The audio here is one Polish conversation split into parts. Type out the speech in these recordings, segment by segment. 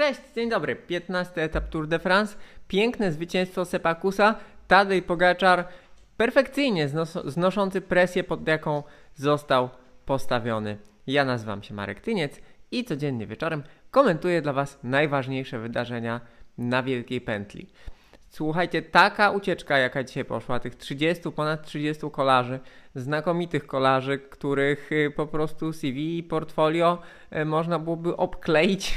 Cześć, dzień dobry. 15 etap Tour de France. Piękne zwycięstwo Sepakusa. Tadej Pogaczar perfekcyjnie znos- znoszący presję, pod jaką został postawiony. Ja nazywam się Marek Tyniec i codziennie wieczorem komentuję dla Was najważniejsze wydarzenia na Wielkiej Pętli. Słuchajcie, taka ucieczka, jaka dzisiaj poszła, tych 30, ponad 30 kolarzy, znakomitych kolarzy, których y, po prostu CV i portfolio y, można byłoby obkleić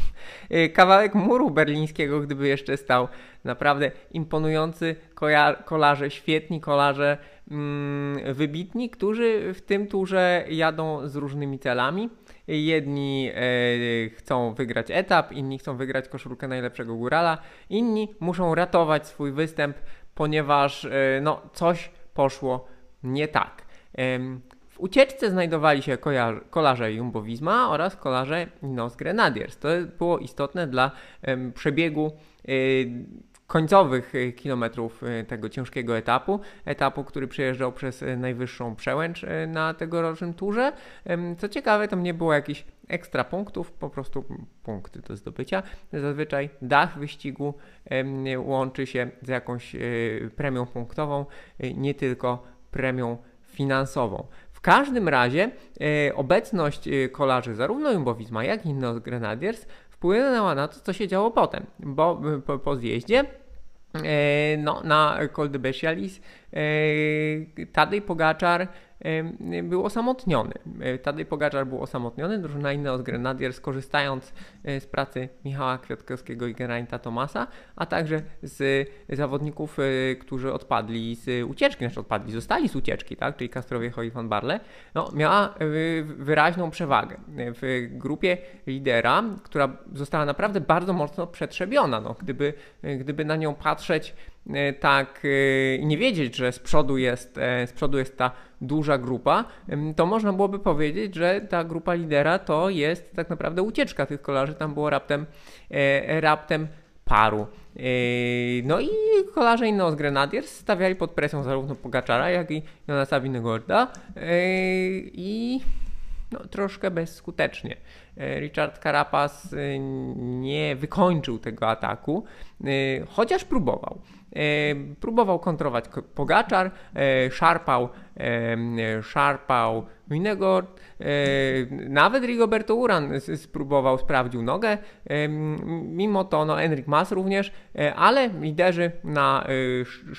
kawałek muru berlińskiego, gdyby jeszcze stał. Naprawdę imponujący kolarze, świetni kolarze, mm, wybitni, którzy w tym turze jadą z różnymi celami. Jedni e, chcą wygrać etap, inni chcą wygrać koszulkę najlepszego górala, inni muszą ratować swój występ, ponieważ e, no, coś poszło nie tak. W ucieczce znajdowali się kolarze Jumbo Visma oraz kolarze Ineos Grenadiers. To było istotne dla przebiegu y, końcowych y, kilometrów y, tego ciężkiego etapu, etapu, który przejeżdżał przez najwyższą przełęcz na tegorocznym turze. Co ciekawe, tam nie było jakichś ekstra punktów, po prostu punkty do zdobycia. Zazwyczaj dach wyścigu łączy się z jakąś premią punktową, nie tylko premią finansową. Każdym razie e, obecność e, kolarzy zarówno Jumbo Visma, jak i Grenadiers wpłynęła na to, co się działo potem, bo e, po, po zjeździe no, na Col de Tadej Pogaczar był osamotniony. E, Tadej Pogaczar był osamotniony, drużyna Ineos Grenadiers korzystając e, z pracy Michała Kwiatkowskiego i Geraint'a Tomasa, a także z zawodników, e, którzy odpadli z ucieczki, znaczy odpadli, zostali z ucieczki, tak, czyli Castroviejo i Van Barle, no, miała wyraźną przewagę. W grupie lidera, która została naprawdę bardzo mocno przetrzebiona, no, gdyby, gdyby na nią patrzeć tak e, i nie wiedzieć, że z przodu jest, e, z przodu jest ta duża grupa, to można byłoby powiedzieć, że ta grupa lidera to jest tak naprawdę ucieczka tych kolarzy. Tam było raptem, e, raptem paru. E, No i kolarze Ineos Grenadiers stawiali pod presją zarówno Pogaczara, jak i Jonasa Winegorda e, i no, troszkę bezskutecznie. E, Richard Carapaz e, nie wykończył tego ataku, e, chociaż próbował. Próbował kontrować Ko- Pogaczar, szarpał, szarpał Winegord, e, nawet Rigoberto Uran spróbował, sprawdził nogę, e, mimo to no, Enric Mas również, e, ale liderzy na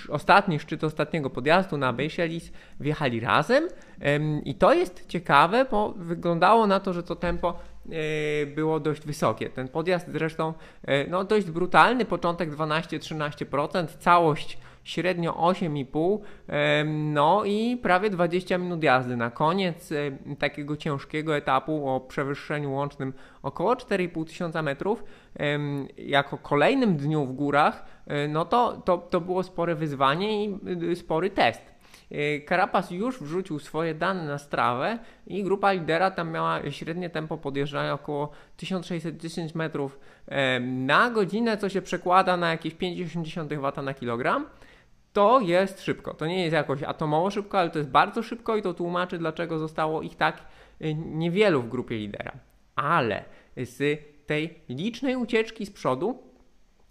ostatni szczyt ostatniego podjazdu na Bejszelis wjechali razem em, i to jest ciekawe, bo wyglądało na to, że to tempo było dość wysokie. Ten podjazd zresztą no, dość brutalny, początek 12-13%, całość średnio 8,5, em, no i prawie 20 minut jazdy. Na koniec e, takiego ciężkiego etapu o przewyższeniu łącznym około 4,5 tysiąca metrów, jako kolejnym dniu w górach, e, no to, to, to było spore wyzwanie i y, spory test. E, Carapaz już wrzucił swoje dane na strawę i grupa lidera tam miała średnie tempo podjeżdżania około 1610 metrów e, na godzinę, co się przekłada na jakieś 5,8 W na kilogram. To jest szybko. To nie jest jakoś atomowo szybko, ale to jest bardzo szybko i to tłumaczy, dlaczego zostało ich tak e, niewielu w grupie lidera. Ale z tej licznej ucieczki z przodu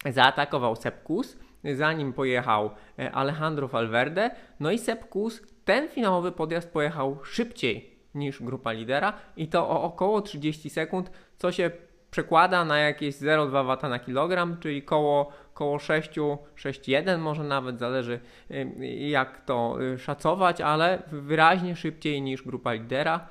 zaatakował Sepp Kuss, za nim pojechał e, Alejandro Valverde, no i Sepp Kuss ten finałowy podjazd pojechał szybciej niż grupa lidera i to o około 30 sekund, co się przekłada na jakieś 0,2 W na kilogram, czyli koło, koło 6, 6,1 może nawet, zależy jak to y, szacować, ale wyraźnie szybciej niż grupa lidera.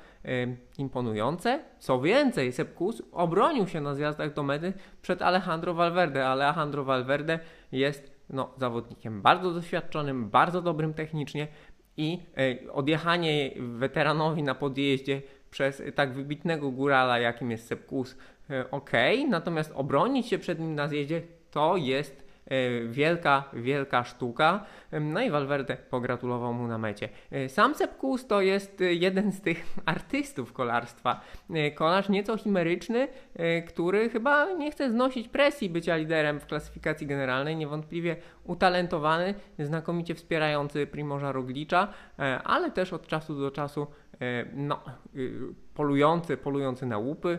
Imponujące. Co więcej, Sepp Kuss obronił się na zjazdach do mety przed Alejandro Valverde, ale Alejandro Valverde jest no, zawodnikiem bardzo doświadczonym, bardzo dobrym technicznie i y, odjechanie weteranowi na podjeździe przez tak wybitnego górala, jakim jest Sepp Kuss, y, ok, natomiast obronić się przed nim na zjeździe to jest wielka, wielka sztuka. No i Valverde pogratulował mu na mecie. Y, Sam Sepp Kuss to jest y, jeden z tych artystów kolarstwa. Kolarz nieco chimeryczny, który chyba nie chce znosić presji bycia liderem w klasyfikacji generalnej, niewątpliwie utalentowany, znakomicie wspierający Primorza Roglicza, e, ale też od czasu do czasu no, polujący, polujący na łupy,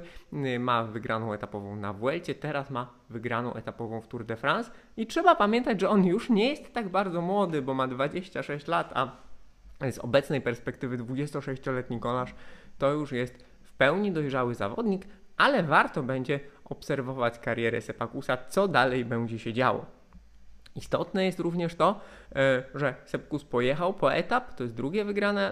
ma wygraną etapową na Vuelcie, teraz ma wygraną etapową w Tour de France i trzeba pamiętać, że on już nie jest tak bardzo młody, bo ma 26 lat, a z obecnej perspektywy 26-letni kolarz to już jest w pełni dojrzały zawodnik, ale warto będzie obserwować karierę Sepakusa, co dalej będzie się działo. Istotne jest również to, e, że Sepkus pojechał po etap, to jest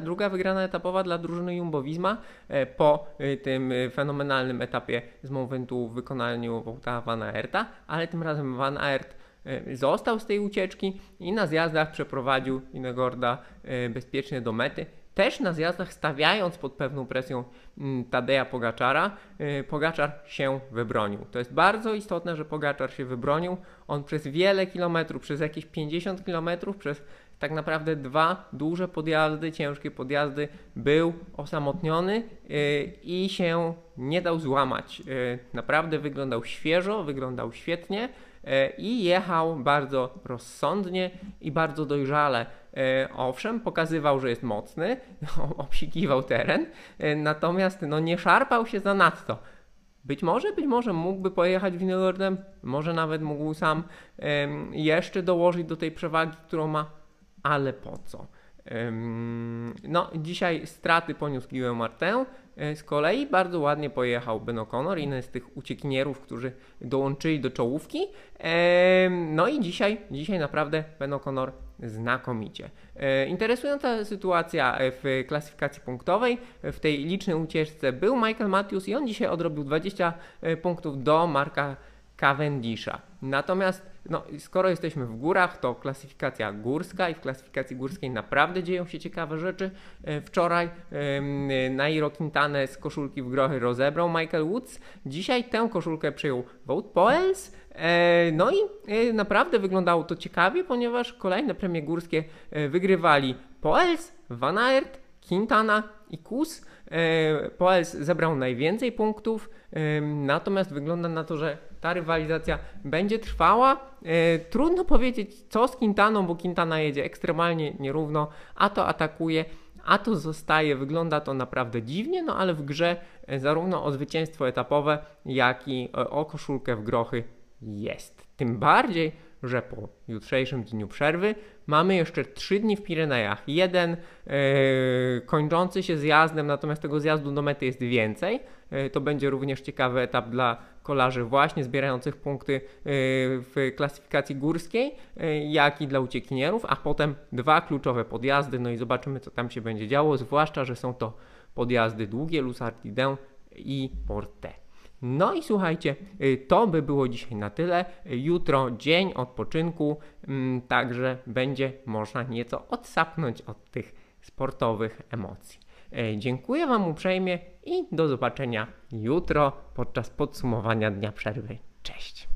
druga wygrana etapowa dla drużyny Jumbo-Visma e, po e, tym fenomenalnym etapie z Moventu w wykonaniu Wołta Van Aerta, ale tym razem Van Aert został z tej ucieczki i na zjazdach przeprowadził Inegorda bezpiecznie do mety też na zjazdach stawiając pod pewną presją mm, Tadeja Pogaczara, y, Pogaczar się wybronił. To jest bardzo istotne, że Pogaczar się wybronił. On przez wiele kilometrów, przez jakieś 50 kilometrów, przez tak naprawdę dwa duże podjazdy, ciężkie podjazdy, był osamotniony y, i się nie dał złamać. Y, naprawdę wyglądał świeżo, wyglądał świetnie i jechał bardzo rozsądnie i bardzo dojrzale. E, owszem, pokazywał, że jest mocny, obsikiwał teren, e, natomiast no, nie szarpał się za nadto. Być może, być może mógłby pojechać Winogordem, może nawet mógł sam jeszcze dołożyć do tej przewagi, którą ma, ale po co? No, dzisiaj straty poniósł Guillaume Martin. E, z kolei bardzo ładnie pojechał Ben O'Connor, jeden z tych uciekinierów, którzy dołączyli do czołówki. No i dzisiaj, dzisiaj naprawdę Ben O'Connor znakomicie. E, interesująca sytuacja w klasyfikacji punktowej. W tej licznej ucieczce był Michael Matthews i on dzisiaj odrobił 20 e, punktów do Marka Cavendisha. Natomiast no, skoro jesteśmy w górach, to klasyfikacja górska i w klasyfikacji górskiej naprawdę dzieją się ciekawe rzeczy. E, wczoraj Nairo Quintana z koszulki w grochy rozebrał Michael Woods. Dzisiaj tę koszulkę przyjął Wout Poels. E, no i e, naprawdę wyglądało to ciekawie, ponieważ kolejne premie górskie wygrywali Poels, Van Aert, Quintana i Kus. Poels zebrał najwięcej punktów, natomiast wygląda na to, że ta rywalizacja będzie trwała. E, trudno powiedzieć co z Quintaną, bo Quintana jedzie ekstremalnie nierówno, a to atakuje, a to zostaje. Wygląda to naprawdę dziwnie, no ale w grze e, zarówno o zwycięstwo etapowe, jak i e, o koszulkę w grochy jest. Tym bardziej, że po jutrzejszym dniu przerwy mamy jeszcze trzy dni w Pirenejach. Jeden yy, kończący się zjazdem, natomiast tego zjazdu do mety jest więcej. Yy, to będzie również ciekawy etap dla kolarzy właśnie zbierających punkty yy, w klasyfikacji górskiej, jak i dla uciekinierów, a potem dwa kluczowe podjazdy, no i zobaczymy co tam się będzie działo, zwłaszcza, że są to podjazdy długie, Lusardiden i Porte. No i słuchajcie, y, to by było dzisiaj na tyle. Jutro dzień odpoczynku, mm, także będzie można nieco odsapnąć od tych sportowych emocji. E, dziękuję Wam uprzejmie i do zobaczenia jutro podczas podsumowania dnia przerwy. Cześć!